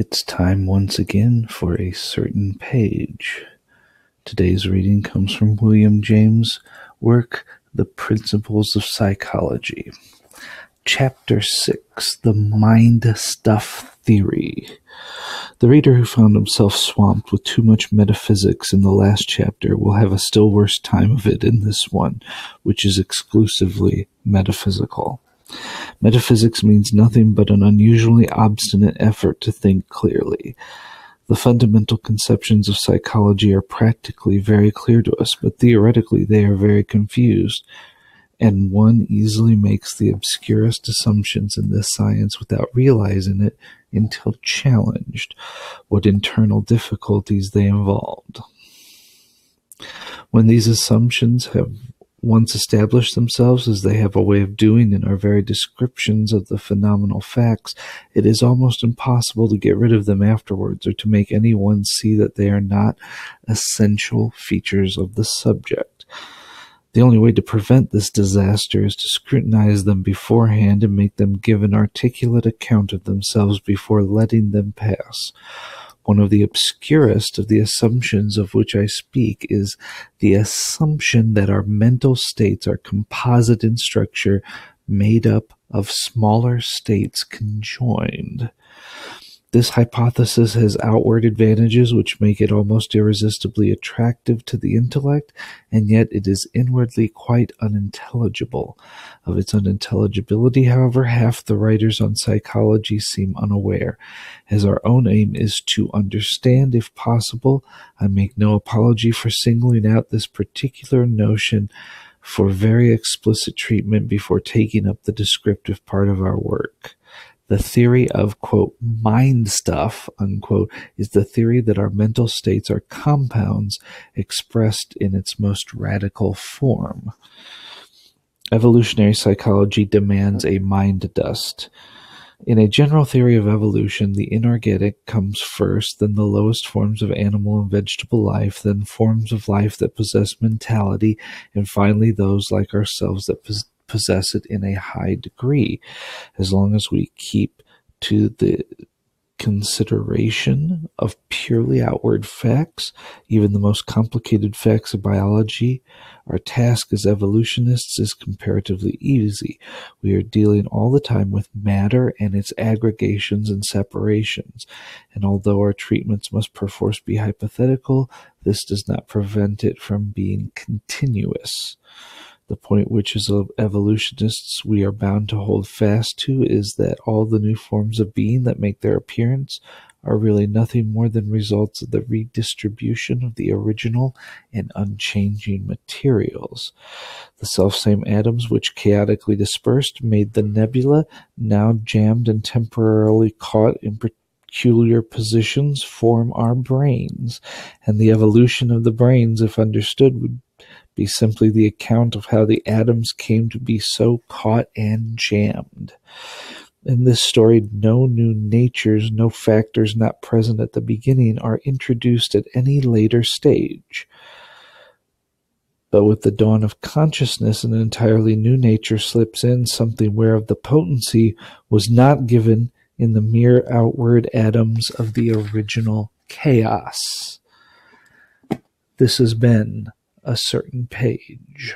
It's time once again for a certain page. Today's reading comes from William James' work, The Principles of Psychology. Chapter 6 The Mind Stuff Theory. The reader who found himself swamped with too much metaphysics in the last chapter will have a still worse time of it in this one, which is exclusively metaphysical. Metaphysics means nothing but an unusually obstinate effort to think clearly. The fundamental conceptions of psychology are practically very clear to us, but theoretically they are very confused, and one easily makes the obscurest assumptions in this science without realizing it until challenged, what internal difficulties they involved. When these assumptions have once established themselves as they have a way of doing in our very descriptions of the phenomenal facts, it is almost impossible to get rid of them afterwards or to make anyone see that they are not essential features of the subject. The only way to prevent this disaster is to scrutinize them beforehand and make them give an articulate account of themselves before letting them pass. One of the obscurest of the assumptions of which I speak is the assumption that our mental states are composite in structure, made up of smaller states conjoined. This hypothesis has outward advantages which make it almost irresistibly attractive to the intellect, and yet it is inwardly quite unintelligible. Of its unintelligibility, however, half the writers on psychology seem unaware. As our own aim is to understand, if possible, I make no apology for singling out this particular notion for very explicit treatment before taking up the descriptive part of our work. The theory of, quote, mind stuff, unquote, is the theory that our mental states are compounds expressed in its most radical form. Evolutionary psychology demands a mind dust. In a general theory of evolution, the inorganic comes first, then the lowest forms of animal and vegetable life, then forms of life that possess mentality, and finally those like ourselves that possess possess it in a high degree, as long as we keep to the consideration of purely outward facts, even the most complicated facts of biology, our task as evolutionists is comparatively easy. We are dealing all the time with matter and its aggregations and separations, and although our treatments must perforce be hypothetical, this does not prevent it from being continuous. The point which as evolutionists we are bound to hold fast to is that all the new forms of being that make their appearance are really nothing more than results of the redistribution of the original and unchanging materials. The selfsame atoms which chaotically dispersed made the nebula, now jammed and temporarily caught in peculiar positions, form our brains, and the evolution of the brains, if understood, would be simply the account of how the atoms came to be so caught and jammed. In this story, no new natures, no factors not present at the beginning are introduced at any later stage. But with the dawn of consciousness, an entirely new nature slips in, something whereof the potency was not given in the mere outward atoms of the original chaos. This has been a certain page.